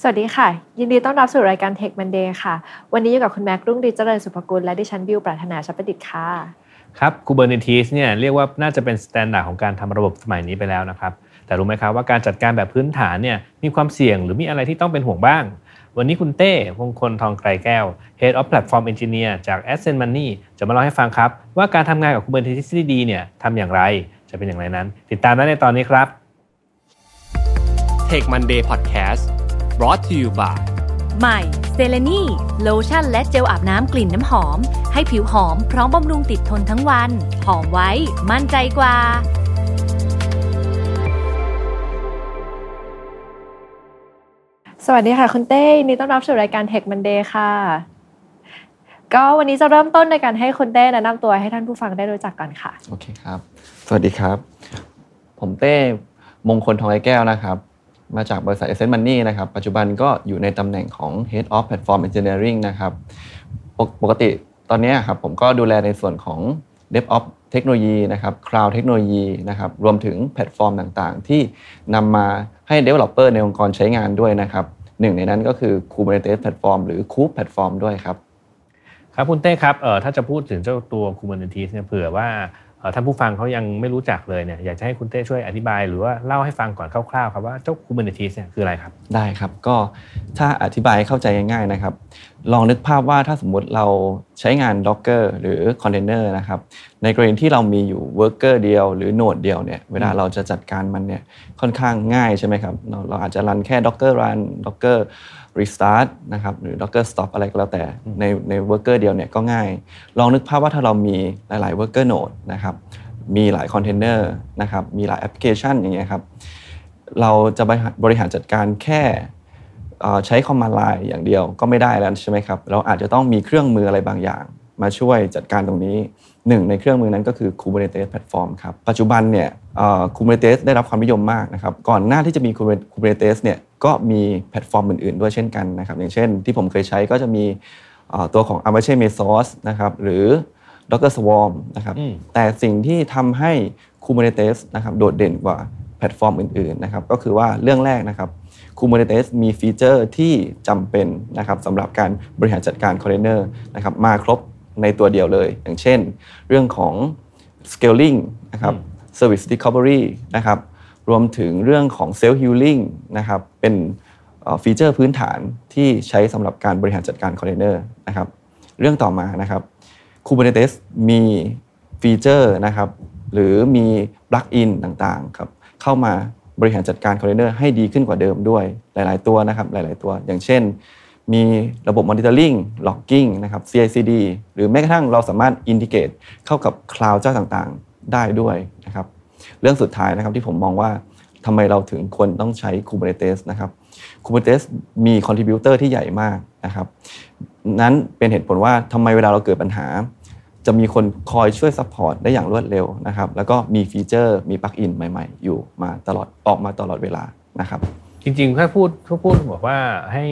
สวัสดีค่ะ ยินดีต้อนรับสู่รายการ Tech Monday ค่ะ วันนี้อยู่กับคุณแม็กรุ่งดีเจริญสุภกุลและดิฉันบิวปรารถนาชัประดิษฐ์ค่ะครับ Kubernetes เนี่ยเรียกว่าน่าจะเป็น standard ของการทำระบบสมัยนี้ไปแล้วนะครับ แต่รู้ไหมครับว่าการจัดการแบบพื้นฐานเนี่ยมีความเสี่ยงหรือมีอะไรที่ต้องเป็นห่วงบ้าง วันนี้คุณเต้มงคลทองไกรแก้ว Head of Platform Engineer จาก Ascend Money จะมาเล่าให้ฟังครับ ว่าการทำงานกับ Kubernetes ที่ดีเนี่ยทำอย่างไรจะเป็นอย่างไรนั้น ติดตามได้ในตอนนี้ครับ Tech Monday Podcast brought to you by ใหม่เซเลนีโลชั่นและเจลอาบน้ำกลิ่นน้ำหอม ให้ผิวหอมพร้อมบำรุงติดทนทั้งวัน หอมไว้มั่นใจกว่า สวัสดีค่ะ คุณเต้ยินดีต้อนรับสู่รายการ Tech Monday ค่ะ ก็วันนี้จะเริ่มต้นในการให้คุณเต้แนะนำตัวให้ท่านผู้ฟังได้รู้จักกันค่ะ โอเคครับ สวัสดีครับ ผมเต้มงคลทองไอแก้วนะครับ มาจากบริษัท Ascent Money นะครับ ปัจจุบันก็อยู่ในตำแหน่งของ Head of Platform Engineering นะครับปกปกติตอนนี้ครับผมก็ดูแลในส่วนของ DevOps เทคโนโลยีนะครับ Cloud เทคโนโลยีนะครับ รวมถึงแพลตฟอร์มต่างๆ ที่นำมาให้ Developer ในองค์กรใช้งานด้วยนะครับหนึ่งในนั้นก็คือ Kubernetes Platform หรือ Kube Platform ด้วยครับ ครับคุณเต้ครับเอ่อถ้าจะพูดถึงเจ้าตัว Kubernetes เนี่ยเผื่อว่า ท่านผู้ฟังเขายังไม่รู้จักเลยเนี่ยอยากจะให้คุณเต้ช่วยอธิบาย หรือว่าเล่าให้ฟังก่อนคร่าวๆครับว่าเจ้า Kubernetes เนี่ยคืออะไรครับ ได้ครับก็ถ้าอธิบายเข้าใจง่ายๆนะครับ ลองนึกภาพว่าถ้าสมมุติเราใช้งาน Docker หรือ Container นะครับในกรณีที่เรามีอยู่ Worker เดียว หรือ Node เดียวเนี่ยเวลาเราจะจัดการมันเนี่ยค่อนข้างง่ายใช่ไหมครับเราเราอาจจะรันแค่ Docker run Docker restart นะครับหรือ Docker stop อะไรก็แล้วแต่ในใน Worker เดียวเนี่ยก็ง่าย ลองนึกภาพว่าถ้าเรามีหลาย ๆ Worker Node นะครับมีหลาย Container นะครับมีหลายแอปพลิเคชันอย่างเงี้ยครับเราจะบริหารบริหารจัดการแค่เอ่อใช้คอมมานด์ไลน์อย่างเดียวก็ไม่ได้แล้วใช่ไหมครับ เราอาจจะต้องมีเครื่องมืออะไรบางอย่าง มาช่วยจัดการตรงนี้หนึ่งในเครื่องมือนั้นก็คือ Kubernetes Platform ครับ ปัจจุบันเนี่ยเอ่อ Kubernetes ได้รับความนิยมมากนะครับ ก่อนหน้าที่จะมี Kubernetes เนี่ย ก็มีแพลตฟอร์มอื่นๆ ด้วยเช่นกันนะครับอย่างเช่น ที่ผมเคยใช้ก็จะมีเอ่อตัวของ Apache Mesos นะครับหรือ Docker Swarm นะครับอืมแต่สิ่งที่ทำให้ Kubernetes นะครับโดดเด่นกว่าแพลตฟอร์มอื่นๆนะครับก็คือว่าเรื่องแรกนะครับ Kubernetes มี feature ที่จำเป็นนะครับสำหรับการบริหารจัดการคอนเทนเนอร์นะครับมาครบในตัวเดียวเลย อย่างเช่น เรื่องของ scaling นะครับ service recovery นะครับ รวมถึงเรื่องของ self healing นะครับเป็น feature พื้นฐานที่ใช้สำหรับการบริหารจัดการคอนเทนเนอร์นะครับเรื่องต่อมานะครับ Kubernetes มี feature นะครับหรือมี plugin ต่างๆครับเข้ามาบริหารจัดการคอนเทนเนอร์ให้ดีขึ้นกว่าเดิมด้วยหลาย ๆ ตัวนะครับหลาย ๆ ตัว อย่างเช่น มีระบบ monitoring logging นะครับ CI/CD หรือแม้กระทั่งเราสามารถ integrate เข้ากับคลาวด์เจ้าต่างๆ ได้ด้วยนะครับ เรื่องสุดท้ายนะครับที่ผมมองว่าทำไมเราถึงควรต้องใช้ Kubernetes นะครับ Kubernetes มี contributor ที่ใหญ่มากนะครับนั้นเป็นเหตุผลว่าทำไมเวลาเราเกิดปัญหา จะมีคนคอยช่วย support ได้อย่างรวดเร็วนะครับ แล้วก็มี feature มี plugin ใหม่ ๆ อยู่มาตลอดออกมาตลอดเวลานะครับ จริงๆถ้าพูดถ้าพูดบอกว่าให้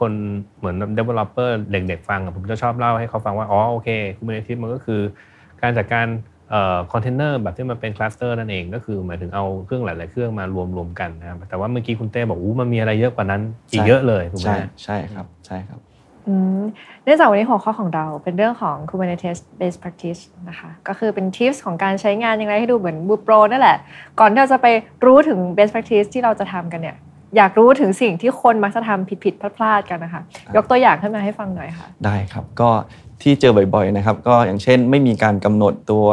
คนเหมือน developer เด็กๆฟังผมจะชอบเล่าให้เขาฟังว่าอ๋อโอเค Kubernetes มันก็คือการจัดการ คอนเทนเนอร์แบบที่มันเป็น cluster นั่นเองก็คือหมายถึงเอาเครื่องหลาย ๆ เครื่องมารวมรวมๆกันนะครับแต่ว่าเมื่อกี้คุณเต้บอกอู้มันมีอะไรเยอะกว่านั้นอีกใช่เยอะเลยถูกไหมใช่ใช่ครับใช่ครับอืมเนื่องจากวันนี้หัวข้อของเราเป็นเรื่องของ Kubernetes Best Practice นะคะก็คือเป็น tips ของการใช้งานยังไงให้ดูเหมือนบูโปรนั่นแหละ ก่อนที่เราจะไปรู้ถึง Best Practice ที่เราจะทำกันเนี่ยอยากรู้ถึงสิ่งที่คนมักจะทำผิดๆพลาดๆกันนะคะยกตัวอย่างขึ้นมาให้ฟังหน่อยค่ะ ได้ครับก็ที่เจอบ่อย ๆ นะครับ ก็อย่างเช่นไม่มีการกำหนดตัว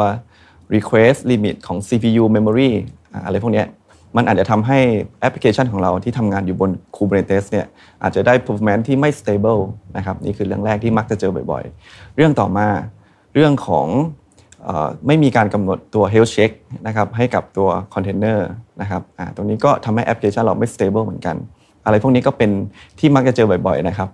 request limit ของ CPU memory อ่อะไรพวกนี้มันอาจจะทำให้แอปพลิเคชันของเราที่ทำงานอยู่บน Kubernetes เนี่ยอาจจะได้ performance ที่ไม่ stable นะครับนี่คือเรื่องแรกที่มักจะเจอบ่อยๆ เรื่องต่อมาเรื่องของไม่มีการกำหนดตัว health check นะครับให้กับตัว container นะครับตรงนี้ก็ทำให้แอปพลิเคชันเราไม่ stable เหมือนกัน อะไรพวกนี้ก็เป็นที่มักจะเจอบ่อยๆนะครับ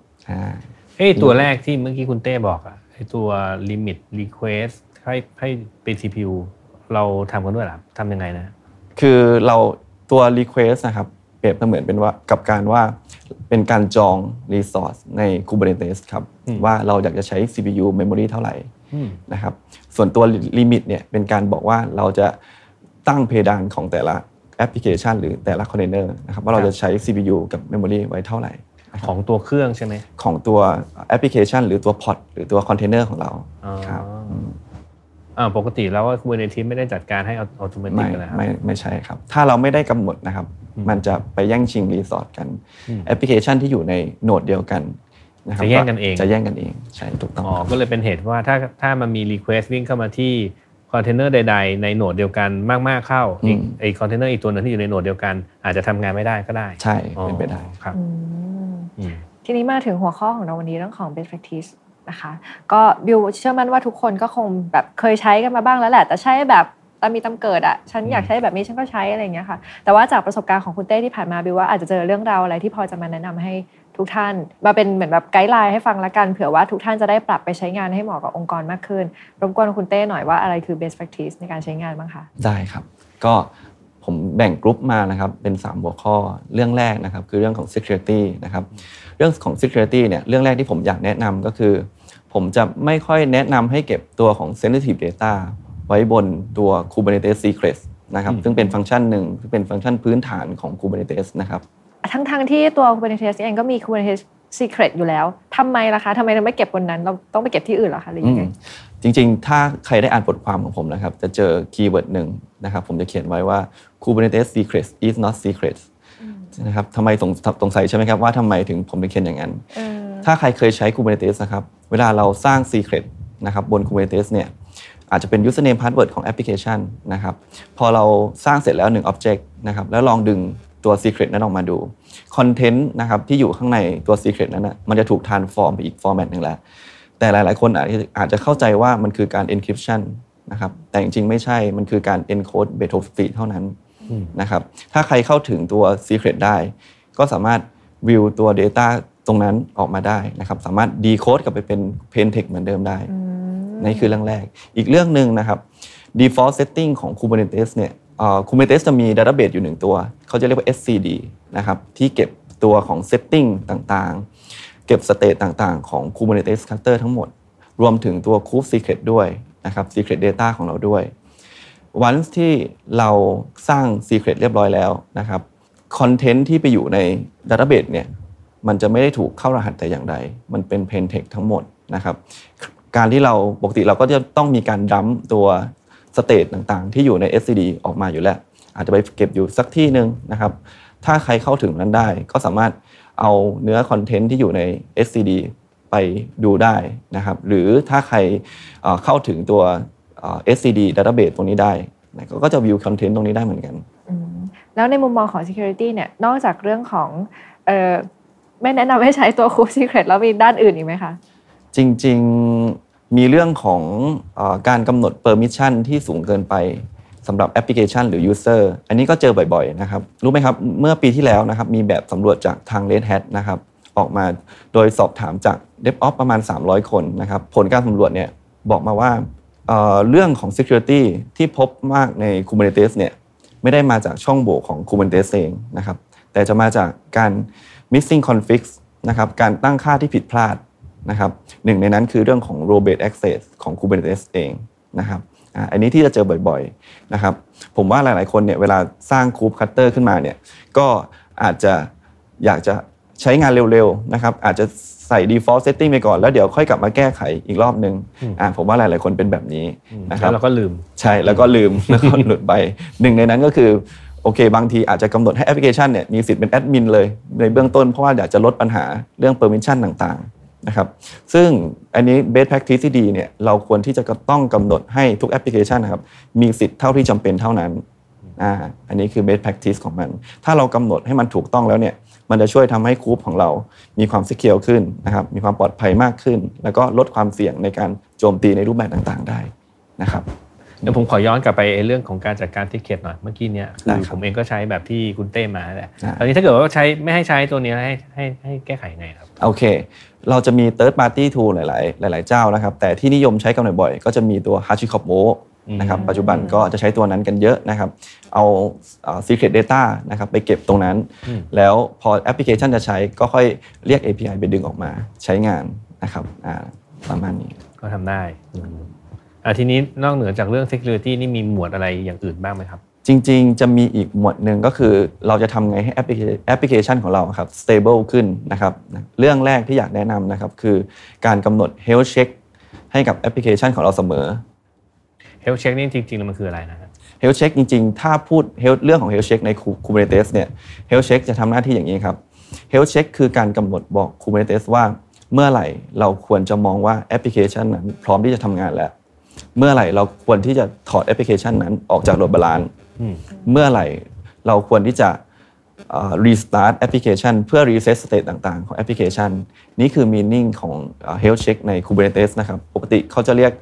เอ้ตัวแรกที่เมื่อกี้คุณเต้บอกอะตัว limit request ให้ให้เป็น CPU เราทำกันด้วยเหรอครับทำยังไงนะ คือเราตัว request นะครับ เปรียบเสมือนเป็นว่ากับการว่าเป็นการจอง resource ใน Kubernetes ครับอืมว่าเราอยากจะใช้ CPU memory เท่าไหร่อืมนะครับ ส่วนตัว limit เนี่ยเป็นการบอกว่าเราจะตั้งเพดานของแต่ละแอปพลิเคชัน หรือแต่ละ container นะครับว่าเราจะใช้ CPU กับ memory ไว้เท่าไหร่ของตัวเครื่องใช่ไหมของตัวแอปพลิเคชัน หรือตัว pod หรือตัวคอนเทนเนอร์ของเราอ๋อครับอืมอ่า ปกติแล้วว่า Kubernetes ไม่ได้จัดการให้อัตโนมัติไม่กันนะครับไม่ไม่ใช่ครับ ถ้าเราไม่ได้กำหนดนะครับอืมมันจะไปแย่งชิง resource กันอืมแอปพลิเคชันที่อยู่ใน node เดียวกันนะครับจะแย่งกันเองจะแย่งกันเองใช่ถูกต้องอ๋อครับก็เลยเป็นเหตุว่าถ้าถ้ามันมี Request วิ่งเข้ามาที่คอนเทนเนอร์ใด ๆ ใน node เดียวกันมาก ๆ เข้าอีกไอคอนเทนเนอร์อีกตัวหนึ่งที่อยู่ใน node เดียวกัน อาจจะทำงานไม่ได้ก็ได้ ใช่เป็นไปได้อ๋อครับอืมอืมทีนี้มาถึงหัวข้อของเราวันนี้เรื่องของ best practice นะคะ ก็บิวเชื่อมั่นว่าทุกคนก็คงแบบเคยใช้กันมาบ้างแล้วแหละ แต่ใช้แบบตามมีตามเกิดอะฉันอยากใช้แบบนี้ฉันก็ใช้อะไรอย่างเงี้ยค่ะ แต่ว่าจากประสบการณ์ของคุณเต้ที่ผ่านมาบิวว่าอาจจะเจอเรื่องราวอะไรที่พอจะมาแนะนำให้ทุกท่าน มาเป็นเหมือนแบบไกด์ไลน์ให้ฟังละกันเผื่อว่าทุกท่านจะได้ปรับไปใช้งานให้เหมาะกับองค์กรมากขึ้น รบกวนคุณเต้หน่อยว่าอะไรคือ best practice ในการใช้งานบ้างคะได้ครับ ก็ผมแบ่งกรุ๊ปมานะครับเป็น 3 หัวข้อเรื่องแรกนะครับคือเรื่องของ security นะครับ เรื่องของ security เนี่ยเรื่องแรกที่ผมอยากแนะนำก็คือ ผมจะไม่ค่อยแนะนำให้เก็บตัวของ sensitive data ไว้บนตัว Kubernetes secrets นะครับอืมซึ่งเป็นฟังก์ชันหนึ่งซึ่งเป็นฟังก์ชันพื้นฐานของ Kubernetes นะครับทั้งทงๆที่ตัว Kubernetes เองก็มี Kubernetes Secret อยู่แล้วทำไมล่ะคะทำไมเราไม่เก็บบนนั้น เราต้องไปเก็บที่อื่นเหรอคะหรือยังไงอืมจริงๆ ถ้าใครได้อ่านบทความของผมนะครับ จะเจอ keyword หนึ่งนะครับ ผมจะเขียนไว้ว่า Kubernetes secrets is not secrets นะครับทำไมสงสงสัยใช่ไหมครับว่าทำไมถึงผมถึงเขียนอย่างนั้นเออถ้าใครเคยใช้ Kubernetes นะครับ เวลาเราสร้าง secret นะครับบน Kubernetes เนี่ยอาจจะเป็น username password ของแอปพลิเคชันนะครับพอเราสร้างเสร็จแล้ว 1 object นะครับแล้วลองดึงตัว secret นั้นออกมาดู content นะครับที่อยู่ข้างในตัว secret นั้นนะมันจะถูก transform ไปอีก format หนึ่งแล้ว แต่หลายๆ คนอาจจะอาจจะเข้าใจว่ามันคือการ encryption นะครับแต่จริงๆ ไม่ใช่มันคือการ encode battlefield เท่านั้นอืม นะครับถ้าใครเข้าถึงตัว secret ได้ ก็สามารถ view ตัว data ตรงนั้นออกมาได้นะครับสามารถ decode กลับไปเป็น plain text เหมือนเดิมได้นี่คือเรื่องแรก อีกเรื่องหนึ่งนะครับ default setting ของ Kubernetes เนี่ยเอ่อ Kubernetes จะมี database อยู่หนึ่งตัว เขาจะเรียกว่า SCD นะครับที่เก็บตัวของ setting ต่างๆ เก็บ state ต่างๆ ของ Kubernetes cluster ทั้งหมด รวมถึงตัว kube secret ด้วยนะครับ secret data ของเราด้วย วันที่เราสร้าง secret เรียบร้อยแล้วนะครับคอนเทนต์ที่ไปอยู่ใน database เนี่ยมันจะไม่ได้ถูกเข้ารหัสแต่อย่างใด มันเป็น plain text ทั้งหมดนะครับการที่เราปกติเราก็จะต้องมีการดัมตัวสเตตต่างๆ ที่อยู่ใน SCD ออกมาอยู่แล้ว อาจจะไปเก็บอยู่สักที่หนึ่งนะครับ ถ้าใครเข้าถึงนั้นได้ ก็สามารถเอาเนื้อคอนเทนต์ที่อยู่ใน SCD ไปดูได้นะครับ หรือถ้าใครเข้าถึงตัว SCD database ตรงนี้ได้นะก็จะวิวคอนเทนต์ตรงนี้ได้เหมือนกันอืมแล้วในมุมมองของ security เนี่ยนอกจากเรื่องของเออไม่แนะนำให้ใช้ตัว Kube Secret แล้วมีด้านอื่นอีกไหมคะ จริงๆมีเรื่องของเออการกำหนด permission ที่สูงเกินไปสำหรับแอปพลิเคชันหรือ user อันนี้ก็เจอบ่อยๆนะครับ รู้ไหมครับเมื่อปีที่แล้วนะครับมีแบบสำรวจจากทาง Red Hat นะครับออกมาโดยสอบถามจาก DevOps ประมาณ 300 คนนะครับผลการสำรวจเนี่ยบอกมาว่า เรื่องของ security ที่พบมากใน Kubernetes เนี่ยไม่ได้มาจากช่องโหว่ของ Kubernetes เองนะครับแต่จะมาจากการ missing configs นะครับการตั้งค่าที่ผิดพลาดนะครับหนึ่งในนั้นคือเรื่องของ role based access ของ Kubernetes เองนะครับอันนี้ที่จะเจอบ่อยๆนะครับผมว่าหลายๆคนเนี่ยเวลาสร้าง Kube Cutter ขึ้นมาเนี่ยก็อาจจะอยากจะใช้งานเร็วๆนะครับอาจจะ ใส่ default setting ไปก่อนแล้วเดี๋ยวค่อยกลับมาแก้ไขอีกรอบนึงอ่าผมว่าหลาย ๆ คนเป็นแบบนี้นะคแล้รับวเราก็ลืมใช่แล้วก็ลืมแล้วก็หลุดไปหนึ่งในนั้นก็คือโอเค บางทีอาจจะกำหนดให้แอปพลิเคชันเนี่ยมีสิทธิ์เป็นแอดมินเลยในเบื้องต้นเพราะว่าอยากจะลดปัญหาเรื่อง permission ต่างๆนะครับซึ่งอันนี้ best practice ที่ดีเนี่ยเราควรที่จะต้องกำหนดให้ทุกแอปพลิเคชันนะครับมีสิทธิ์เท่าที่จำเป็นเท่านั้นอ่าอันนี้คือ best practice ของมัน ถ้าเรากำหนดให้มันถูกต้องแล้วเนี่ย มันจะช่วยทำให้ Kube ของเรามีความ secure ขึ้นนะครับมีความปลอดภัยมากขึ้น แล้วก็ลดความเสี่ยงในการโจมตีในรูปแบบต่างๆได้นะครับเดี๋ยวผมขอย้อนกลับไปไอ้เรื่องของการจัดการ Secret หน่อยเมื่อกี้เนี่ยได้คือครับผมเองก็ใช้แบบที่คุณเต้มาแหละอ่าตอนนี้ถ้าเกิดว่าใช้ไม่ให้ใช้ตัวนี้แล้วให้ให้ให้แก้ไขยังไงครับโอเค เราจะมี third party tool หลาย ๆ หลาย ๆ เจ้านะครับ แต่ที่นิยมใช้กันบ่อยๆก็จะมีตัว HashiCorp Mo นะครับปัจจุบันก็จะใช้ตัวนั้นกันเยอะนะครับ เอาเอ่อ secret data นะครับไปเก็บตรงนั้นอืมแล้วพอแอปพลิเคชันจะใช้ก็ค่อยเรียก API ไปดึงออกมาใช้งานนะครับอ่าประมาณนี้ก็ทำได้อืมอะทีนี้นอกเหนือจากเรื่อง security นี่มีหมวดอะไรอย่างอื่นบ้างไหมครับ จริงๆ จะมีอีกหมวดหนึ่งก็คือเราจะทำไงให้แอปพลิเคแอปพลิเคชันของเราครับ stable ขึ้นนะครับเรื่องแรกที่อยากแนะนำนะครับคือการกำหนด health check ให้กับแอปพลิเคชันของเราเสมอ health check นี่จริงๆแล้วมันคืออะไรนะครับ health check จริงๆ ถ้าพูด health เรื่องของ health check ใน Kubernetes เนี่ย health check จะทำหน้าที่อย่างนี้ครับ health check คือการกำหนดบอก Kubernetes ว่าเมื่อไหร่เราควรจะมองว่าแอปพลิเคชันนั้นพร้อมที่จะทำงานแล้ว เมื่อไหร่เราควรที่จะถอดแอปพลิเคชันนั้นออกจาก load balanceอืมเมื่อไหร่เราควรที่จะเอ่อ restart แอปพลิเคชันเพื่อ reset state ต่างๆ ของแอปพลิเคชัน นี่คือ meaning ของเอ่อ health check ใน Kubernetes นะครับ ปกติเขาจะเรียก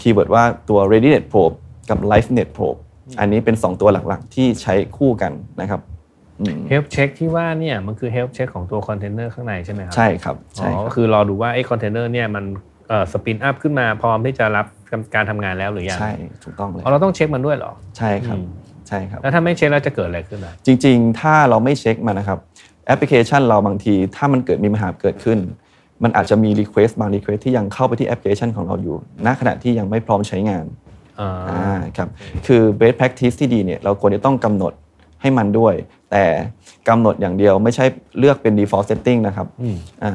keyword ว่าตัว readiness probe กับ liveness probe อันนี้เป็น 2 ตัวหลักๆ ที่ใช้คู่กันนะครับอืม health check ที่ว่าเนี่ยมันคือ health check ของตัวคอนเทนเนอร์ข้างในใช่ไหมครับ ใช่ครับอ๋ใช่ครับ ก็คือรอดูว่าไอ้คอนเทนเนอร์เนี่ยมันเอ่อ spin up ขึ้นมาพร้อมที่จะรับการทำงานแล้วหรือยังใช่ถูกต้องเลยอ๋อเราต้องเช็คมันด้วยเหรอ ใช่ครับอืมใช่ครับแล้วถ้าไม่เช็คแล้วจะเกิดอะไรขึ้นอะจริง ๆ ถ้าเราไม่เช็คมันนะครับแอปพลิเคชันเราบางทีถ้ามันเกิดมีปัญหาเกิดขึ้น มันอาจจะมี Request บาง Request ที่ยังเข้าไปที่แอปพลิเคชันของเราอยู่ ณขณะที่ยังไม่พร้อมใช้งานอ่าอ่าครับคือ best practice ที่ดีเนี่ยเราควรจะต้องกำหนดให้มันด้วย แต่กำหนดอย่างเดียวไม่ใช่เลือกเป็น default setting นะครับอืมอ่า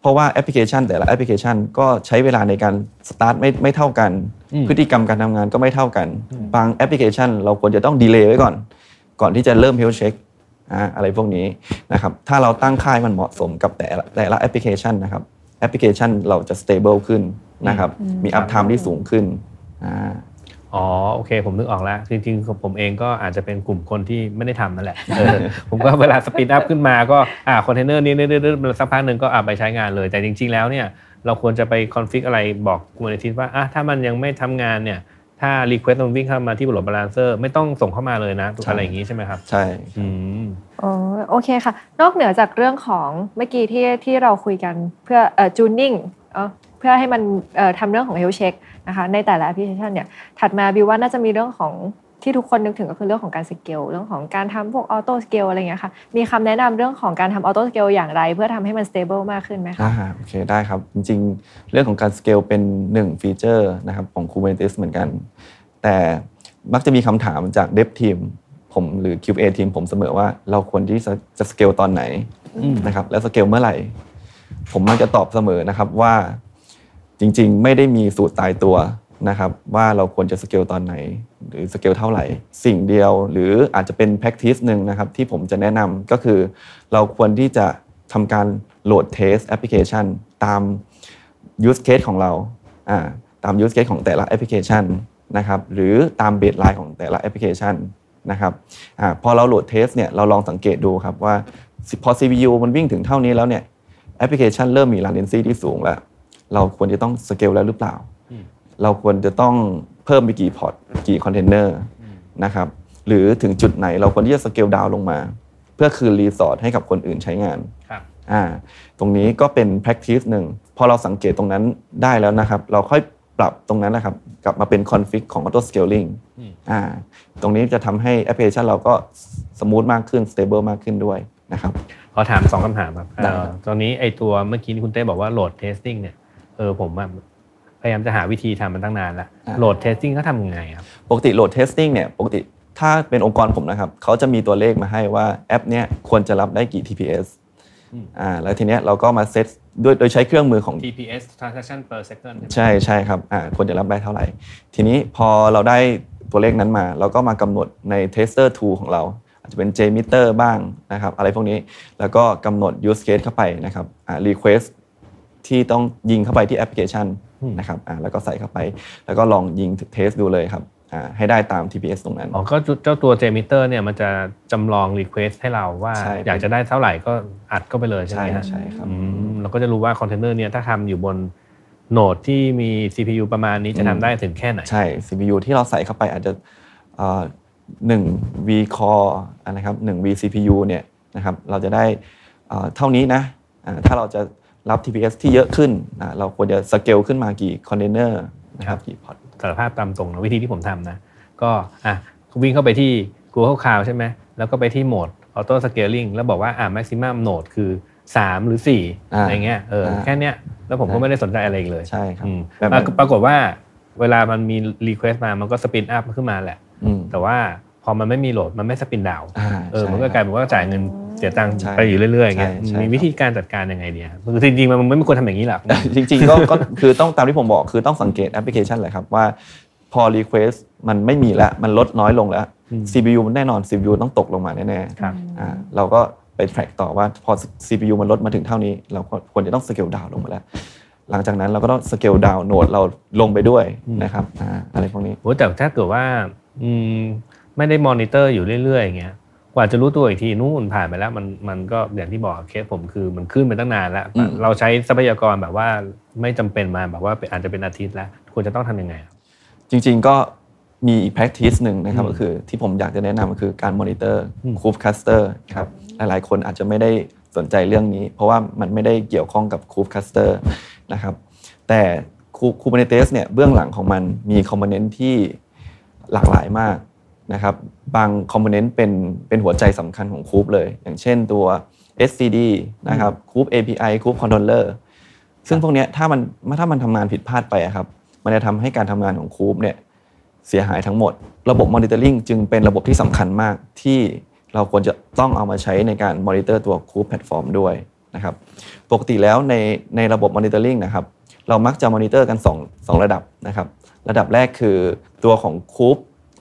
เพราะว่าแอปพลิเคชันแต่ละแอปพลิเคชันก็ใช้เวลาในการสตาร์ทไม่ไม่เท่ากันอืมพฤติกรรมการทำงานก็ไม่เท่ากัน บางแอปพลิเคชัน เราควรจะต้อง delay ไว้ก่อน ก่อนที่จะเริ่ม health check อ่า อะไรพวกนี้นะครับถ้าเราตั้งค่าให้มันเหมาะสมกับแต่ละแต่ละแอปพลิเคชันนะครับแอปพลิเคชันเราจะ stable ขึ้นนะครับมี uptime ที่สูงขึ้นอ่าอ๋อโอเค ผมนึกออกแล้ว จริงๆผมเองก็อาจจะเป็นกลุ่มคนที่ไม่ได้ทำนั่นแหละเออผมก็เวลา spin up ขึ้นมาก็อ่าคอนเทนเนอร์นี้เรื่อยๆสักพักหนึ่งก็อ่าไปใช้งานเลย แต่จริง ๆ แล้วเนี่ยเราควรจะไป config อะไรบอกกูในทีว่าอะถ้ามันยังไม่ทำงานเนี่ย ถ้า Request มันวิ่งเข้ามาที่ load balancer ไม่ต้องส่งเข้ามาเลยนะใช่อะไรอย่างนี้ใช่ไหมครับ ใช่อืมอ๋อโอเคค่ะ นอกเหนือจากเรื่องของเมื่อกี้ที่ที่เราคุยกันเพื่อเอ่อ tuning เอ่อเพื่อให้มันเอ่อทำเรื่องของ health check นะคะในแต่ละแอปพลิเคชันเนี่ยถัดมาบิวว่าน่าจะมีเรื่องของ ที่ทุกคนนึกถึงก็คือเรื่องของการสเกลเรื่องของการทำพวก auto scale อะไรเงี้ยค่ะมีคำแนะนำเรื่องของการทำ auto scale อย่างไร เพื่อทำให้มัน stable มากขึ้นไหมคะอ่าโอเคได้ครับ จริงๆ เรื่องของการสเกลเป็นหนึ่ง feature นะครับของ Kubernetes เหมือนกัน แต่มักจะมีคำถามจาก Dev Team ผมหรือ QA Team ผมเสมอว่าเราควรที่จะจะสเกลตอนไหนนะครับแล้วสเกลเมื่อไหร่ ผมมักจะตอบเสมอนะครับว่าจริง ๆ ไม่ได้มีสูตรตายตัว นะครับว่าเราควรจะสเกลตอนไหน หรือสเกลเท่าไหร่ สิ่งเดียวหรืออาจจะเป็น practice หนึ่งนะครับที่ผมจะแนะนำก็คือ เราควรที่จะทำการ load test แอปพลิเคชันตาม use case ของเราตาม use case ของแต่ละแอปพลิเคชันนะครับหรือตาม baseline ของแต่ละแอปพลิเคชันนะครับอพอเรา load test เนี่ยเราลองสังเกตดูครับว่าพอ CPU มันวิ่งถึงเท่านี้แล้วเนี่ยแอปพลิเคชันเริ่มมี latency ที่สูงแล้ว เราควรจะต้องสเกลแล้วหรือเปล่า เราควรจะต้องเพิ่มไปกี่ pod กี่คอนเทนเนอร์นะครับหรือถึงจุดไหนเราควรที่จะ scale down ลงมา เพื่อคืน resource ให้กับคนอื่นใช้งานครับอ่าตรงนี้ก็เป็น practice หนึ่งพอเราสังเกตตรงนั้นได้แล้วนะครับ เราค่อยปรับตรงนั้นนะครับ กลับมาเป็น config ของ auto scaling อืมอ่าตรงนี้จะทำให้แอปพลิเคชันเราก็ smooth มากขึ้น stable มากขึ้นด้วยนะครับขอถามสองคำถามครับได้เอ่อครับตอนนี้ไอตัวเมื่อกี้ที่คุณเต้บอกว่า load testing เนี่ยเออผมอะพ ยายามจะหาวิธีทำมันตั้งนานแล้ว load testing เขาทำยังไงครับปกติ load testing เนี่ยปกติถ้าเป็นองค์กรผมนะครับเขาจะมีตัวเลขมาให้ว่าแอปเนี้ยควรจะรับได้กี่ TPS อืมอ่าแล้วทีเนี้ยเราก็มาเซตด้วยโดยใช้เครื่องมือของ TPS transaction per second ใช่ใช่ครับอ่าควรจะรับได้เท่าไหร่ ทีนี้พอเราได้ตัวเลขนั้นมา เราก็มากำหนดใน tester tool ของเรา อาจจะเป็น JMeter บ้างนะครับอะไรพวกนี้แล้วก็กำหนด use case เข้าไปนะครับอ่า request ที่ต้องยิงเข้าไปที่แอปพลิเคชันอืม นะครับอ่าแล้วก็ใส่เข้าไป แล้วก็ลองยิง test ดูเลยครับอ่าให้ได้ตาม TPS ตรงนั้นอ๋อก็เจ้าตัว JMeter เนี่ยมันจะจำลอง request ให้เราว่าใช่อยากจะได้เท่าไหร่ก็อัดเข้าไปเลยใช่ไหมครับ ใช่ฮะใช่ครับอืมเราก็จะรู้ว่าคอนเทนเนอร์เนี่ยถ้าทำอยู่บน node ที่มี CPU ประมาณนี้จะทำได้ถึงแค่ไหน ใช่ CPU ที่เราใส่เข้าไปอาจจะเอ่อหนึ่ง V core อะนะครับหนึ่ง V CPU เนี่ยนะครับเราจะได้เอ่อเท่านี้นะอ่าถ้าเราจะ รับ TPS ที่เยอะขึ้นอ่าเราควรจะสเกลขึ้นมากี่คอนเทนเนอร์นะครับกี่ pod สารภาพตามตรงนะวิธีที่ผมทำนะ ก็อะวิ่งเข้าไปที่ Google Cloud ใช่ไหมแล้วก็ไปที่โหมด Auto Scaling แล้วบอกว่าอะ maximum node คือ 3 หรือ 4อ่าอะไรเงี้ยเอออ่าแค่เนี้ยแล้วผมก็ใช่ไม่ได้สนใจอะไรอีกเลยใช่ครับอืมแบบปรากฏปรากฏว่าเวลามันมี request มา มันก็ spin up ขึ้นมาแหละอืมแต่ว่าพพอมันไม่มีโหลด มันไม่สปินดาวอ่าเออใช่มันก็กลายเป็นว่าจ่ายเงิน เสียตังค์ใช่ไปอยู่เรื่อยๆอย่างเงี้ยใช่ใช่มีวิธีการจัดการยังไงดีครับคือจริงๆมันไม่ควรทำอย่างนี้หรอกจริงๆก็ก็คือต้องตามที่ผมบอกคือต้องสังเกตแอปพลิเคชันแหละครับว่าพอ Request มันไม่มีแล้วมันลดน้อยลงแล้วอืม CPU มันแน่นอน CPU ต้องตกลงมาแน่ๆครับอ่าเราก็ไป track ต่อว่าพอ CPU มันลดมาถึงเท่านี้ เราก็ควรจะต้อง scale down ลงมาแล้วหลังจากนั้นเราก็ต้อง scale down node เราลงไปด้วยนะครับอ่าอะไรพวกนี้โอ้แต่ถ้าเกิดว่าอืมไม่ได้มอนิเตอร์อยู่เรื่อยๆอย่างเงี้ย กว่าจะรู้ตัวอีกทีนู่นผ่านไปแล้ว มันมันก็อย่างที่บอกเคสผมคือมันขึ้นไปตั้งนานแล้วอืมเราใช้ทรัพยากรแบบว่าไม่จำเป็นมาแบบว่าอาจจะเป็นอาทิตย์แล้วควรจะต้องทำยังไงครับจริง ๆก็มีอีก practice หนึ่งนะครับอืมก็คือที่ผมอยากจะแนะนำก็คือการ monitor อืม Kube cluster ครับหลายๆ คนอาจจะไม่ได้สนใจเรื่องนี้ เพราะว่ามันไม่ได้เกี่ยวข้องกับ Kube cluster นะครับแต่คูเ e เ e สเนี่ยเบื้องหลังของมันมี component ที่หลากหลายมาก นะครับบาง component เป็นเป็นหัวใจสำคัญของ Kube เลย อย่างเช่นตัว etcd นะครับ Kube API Kube Controller ซึ่งพวกเนี้ยถ้ามันถ้ามันทำงานผิดพลาดไปอะครับมันจะทำให้การทำงานของ Kube เนี่ยเสียหายทั้งหมด ระบบ Monitoring จึงเป็นระบบที่สำคัญมากที่เราควรจะต้องเอามาใช้ในการ monitor ตัว Kube แพลตฟอร์มด้วยนะครับปกติแล้วในในระบบ Monitoring นะครับเรามักจะ monitor กัน2งระดับนะครับ ระดับแรกคือตัวของ Kube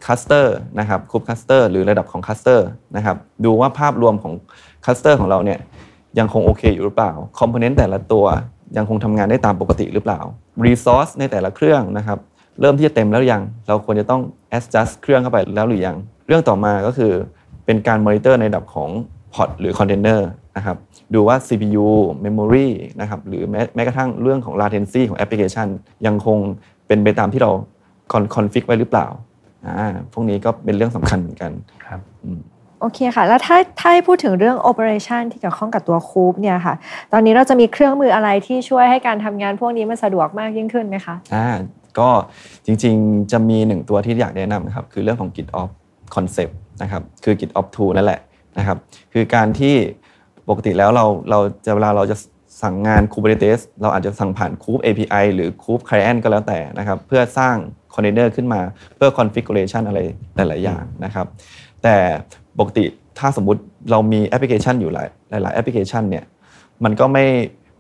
cluster นะครับ Kube cluster หรือระดับของ cluster นะครับดูว่าภาพรวมของ cluster ของเราเนี่ยยังคงโอเคอยู่หรือเปล่า component แต่ละตัวยังคงทำงานได้ตามปกติหรือเปล่า Resource ในแต่ละเครื่องนะครับเริ่มที่จะเต็มแล้วหรือยัง เราควรจะต้อง adjust เครื่องเข้าไปแล้วหรือยัง เรื่องต่อมาก็คือเป็นการ monitor ในระดับของ pod หรือ container นะครับดูว่า CPU memory นะครับหรือแม้แม้กระทั่งเรื่องของ latency ของแอปพลิเคชัน ยังคงเป็นไปตามที่เรา config ไว้หรือเปล่า อ่าพวกนี้ก็เป็นเรื่องสำคัญเหมือนกันครับโอเคค่ะ แล้วถ้าถ้าให้พูดถึงเรื่อง operation ที่เกี่ยวข้องกับตัวคูปเนี่ยค่ะ ตอนนี้เราจะมีเครื่องมืออะไรที่ช่วยให้การทำงานพวกนี้มันสะดวกมากยิ่งขึ้นไหมคะอ่าก็จริงๆจะมีหนึ่งตัวที่อยากแนะนำนะครับ คือเรื่องของ Git Off Concept นะครับคือ Git Off Tool นั่นแหละนะครับ คือการที่ปกติแล้วเราเราจะเวลาเราจะสั่งงาน Kubernetes เราอาจจะสั่งผ่าน Kube API หรือ Kube Client ก็แล้วแต่นะครับ เพื่อสร้าง container ขึ้นมาเพื่อ configuration อะไรหลาย ๆ อย่างนะครับ แต่ปกติถ้าสมมุติเรามีแอปพลิเคชันอยู่หลายหลายๆแอปพลิเคชันเนี่ยมันก็ไม่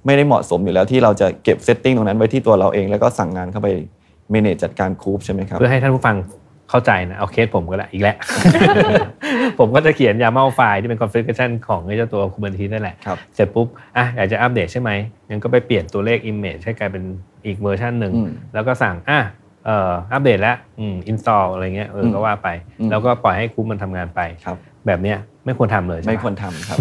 ไม่ได้เหมาะสมอยู่แล้วที่เราจะเก็บ setting ตรงนั้นไว้ที่ตัวเราเอง แล้วก็สั่งงานเข้าไป manage จัดการ Kube ใช่ไหมครับเพื่อให้ท่านผู้ฟังเข้าใจนะเอาเคสผมก็แล้วอีกแล้ว ผมก็จะเขียน YAML ไฟล์ที่เป็น configuration ของไอ้เจ้าตัว Kubernetes นั่นแหละครับเสร็จปุ๊บอะอยากจะอัปเดตใช่ไหมงั้นก็ไปเปลี่ยนตัวเลข image ให้กลายเป็นอีกเวอร์ชันหนึ่งอืมแล้วก็สั่งอะ เอ่ออัปเดตแล้วอืม install อะไรเงี้ยเอออืมก็ว่าไปอืมแล้วก็ปล่อยให้ Kube มันทำงานไปครับแบบเนี้ยไม่ควรทำเลยใช่ไหมไม่ควรทำครับ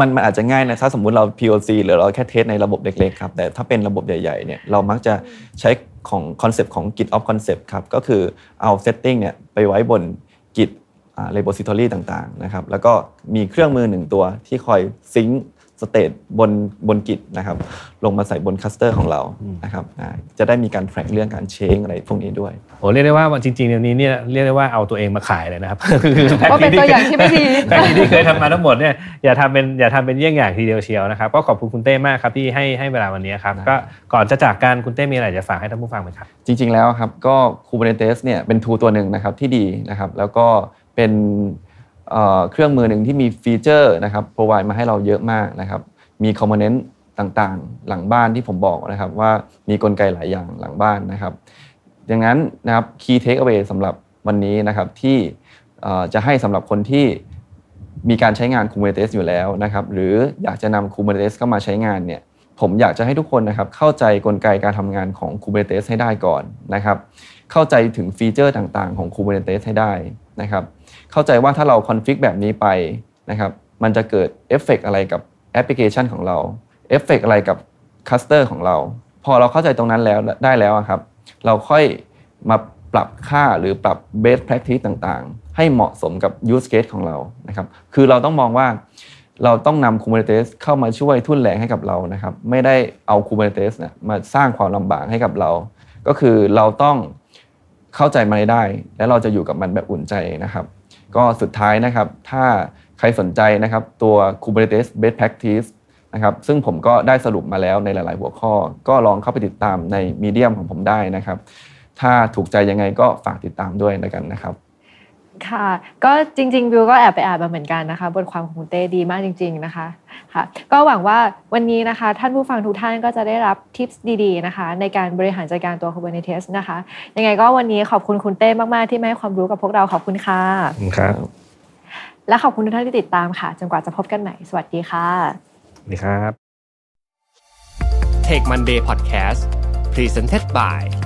มันมันอาจจะง่ายนะถ้าสมมุติเรา POC หรือเราแค่ test ในระบบเล็กๆครับแต่ถ้าเป็นระบบใหญ่ๆเนี่ยเรามักจะใช้ของ concept ของ GitOps Concept ครับก็คือเอา setting เนี่ยไปไว้บน Git อ่า repository ต่างๆนะครับแล้วก็มีเครื่องมือหนึ่งตัวที่คอย sync state บนบน Git นะครับลงมาใส่บน cluster ของเรานะครับอ่าจะได้มีการ track เรื่องการ change อะไรพวกนี้ด้วยโอ้เรียกได้ว่าจริงๆเดี๋ยวนี้เนี่ยเรียกได้ว่าเอาตัวเองมาขายเลยนะครับว่าเป็นตัวอย่างที่ไม่ดีแพทที่เคยทำมาทั้งหมดเนี่ยอย่าทำเป็นอย่าทำเป็นเยี่ยงอย่างทีเดียวเชียวนะครับก็ขอบคุณคุณเต้มากครับที่ให้ให้เวลาวันนี้ครับก็ก่อนจะจากกันคุณเต้มีอะไรจะฝากให้ท่านผู้ฟังไหมครับจริง ๆแล้วครับก็ Kubernetes เนี่ยเป็นทูตัวหนึ่งนะครับที่ดีนะครับแล้วก็เป็น เครื่องมือหนึ่งที่มีฟีเจอร์นะครับ provide มาให้เราเยอะมากนะครับ มีคอมโพเนนต์ต่างๆ หลังบ้านที่ผมบอกนะครับว่ามีกลไกหลายอย่างหลังบ้านนะครับ ดังนั้นนะครับ key takeaway สำหรับวันนี้นะครับที่จะให้สำหรับคนที่มีการใช้งาน Kubernetes อยู่แล้วนะครับ หรืออยากจะนำ Kubernetes เข้ามาใช้งานเนี่ยผมอยากจะให้ทุกคนนะครับเข้าใจกลไกการทำงานของ Kubernetes ให้ได้ก่อนนะครับ เข้าใจถึง feature ต่างๆของ Kubernetes ให้ได้นะครับ เข้าใจว่าถ้าเรา config แบบนี้ไปนะครับมันจะเกิดเอฟเฟกอะไรกับแอปพลิเคชันของเราเอฟเฟกอะไรกับ cluster ของเรา พอเราเข้าใจตรงนั้นแล้วได้แล้วครับ เราค่อยมาปรับค่าหรือปรับ best practice ต่างๆ ให้เหมาะสมกับ use case ของเรานะครับคือเราต้องมองว่าเราต้องนำ Kubernetes เข้ามาช่วยทุ่นแรงให้กับเรานะครับ ไม่ได้เอา Kubernetes นะมาสร้างความลำบากให้กับเรา ก็คือเราต้องเข้าใจมันได้ และเราจะอยู่กับมันแบบอุ่นใจนะครับ ก็สุดท้ายนะครับ ถ้าใครสนใจนะครับ ตัว Kubernetes best practice นะครับ ซึ่งผมก็ได้สรุปมาแล้วในหลาย ๆ หัวข้อ ก็ลองเข้าไปติดตามในมีเดียมของผมได้นะครับ ถ้าถูกใจยังไงก็ฝากติดตามด้วยแล้วกันนะครับ ค่ะ ก็จริงๆบิวก็แอบไปอ่านมาเหมือนกันนะคะ บทความของคุณเต้ดีมากจริง ๆนะคะค่ะ ก็หวังว่าวันนี้นะคะ ท่านผู้ฟังทุกท่านก็จะได้รับทิปส์ดีๆนะคะ ในการบริหารจัดการตัว Kubernetes นะคะ ยังไงก็วันนี้ขอบคุณคุณเต้มากๆ ที่มาให้ความรู้กับพวกเราขอบคุณค่ะครับและขอบคุณทุกท่านที่ติดตามค่ะจนกว่าจะพบกันใหม่ สวัสดีค่ะสวัสดีครับ Tech Monday Podcast Presented by